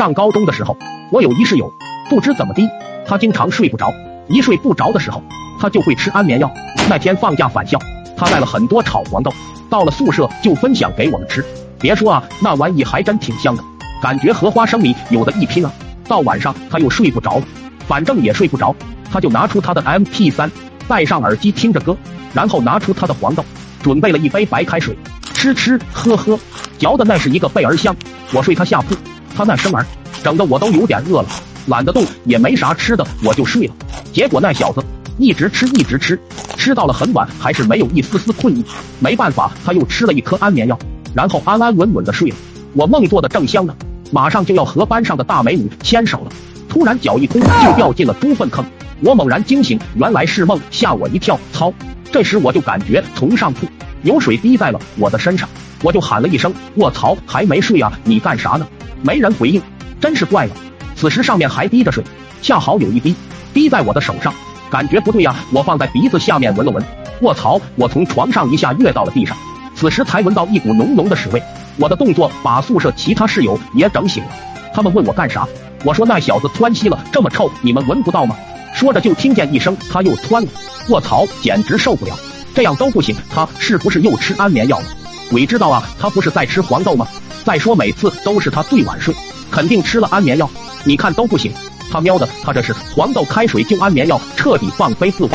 上高中的时候，我有一室友，不知怎么的，他经常睡不着，一睡不着的时候，他就会吃安眠药。那天放假返校，他带了很多炒黄豆，到了宿舍就分享给我们吃。别说啊，那玩意还真挺香的，感觉和花生米有的一拼啊。到晚上他又睡不着了，反正也睡不着，他就拿出他的 MP3，戴上耳机听着歌，然后拿出他的黄豆，准备了一杯白开水，吃吃喝喝，嚼的那是一个倍儿香。我睡他下铺，他那声儿，整的我都有点饿了，懒得动，也没啥吃的，我就睡了。结果那小子一直吃一直吃，吃到了很晚还是没有一丝丝困意。没办法，他又吃了一颗安眠药，然后安安稳稳的睡了。我梦做的正香呢，马上就要和班上的大美女牵手了，突然脚一空就掉进了猪粪坑。我猛然惊醒，原来是梦，吓我一跳。操！这时我就感觉从上铺有水滴在了我的身上。我就喊了一声：“卧槽，还没睡啊？你干啥呢？”没人回应，真是怪了。此时上面还滴着水，恰好有一滴滴在我的手上，感觉不对呀。我放在鼻子下面闻了闻，卧槽！我从床上一下跃到了地上，此时才闻到一股浓浓的屎味。我的动作把宿舍其他室友也整醒了，他们问我干啥，我说那小子窜稀了，这么臭，你们闻不到吗？说着就听见一声，他又窜了。卧槽，简直受不了，这样都不行，他是不是又吃安眠药了？鬼知道啊，他不是在吃黄豆吗？再说每次都是他最晚睡，肯定吃了安眠药。你看都不行，他喵的，他这是黄豆开水就安眠药，彻底放飞自我。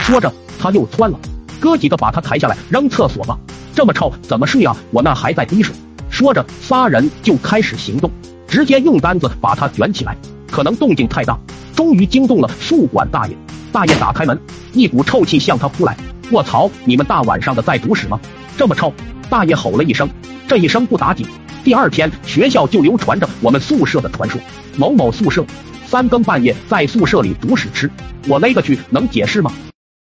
说着他又窜了，哥几个把他抬下来扔厕所吧，这么臭怎么睡啊？我那还在滴水。说着仨人就开始行动，直接用单子把他卷起来。可能动静太大，终于惊动了宿管大爷。大爷打开门，一股臭气向他扑来。卧槽，你们大晚上的在读史吗？这么臭！大爷吼了一声，这一声不打紧，第二天学校就流传着我们宿舍的传说。某某宿舍三更半夜在宿舍里煮屎吃，我勒个去，能解释吗？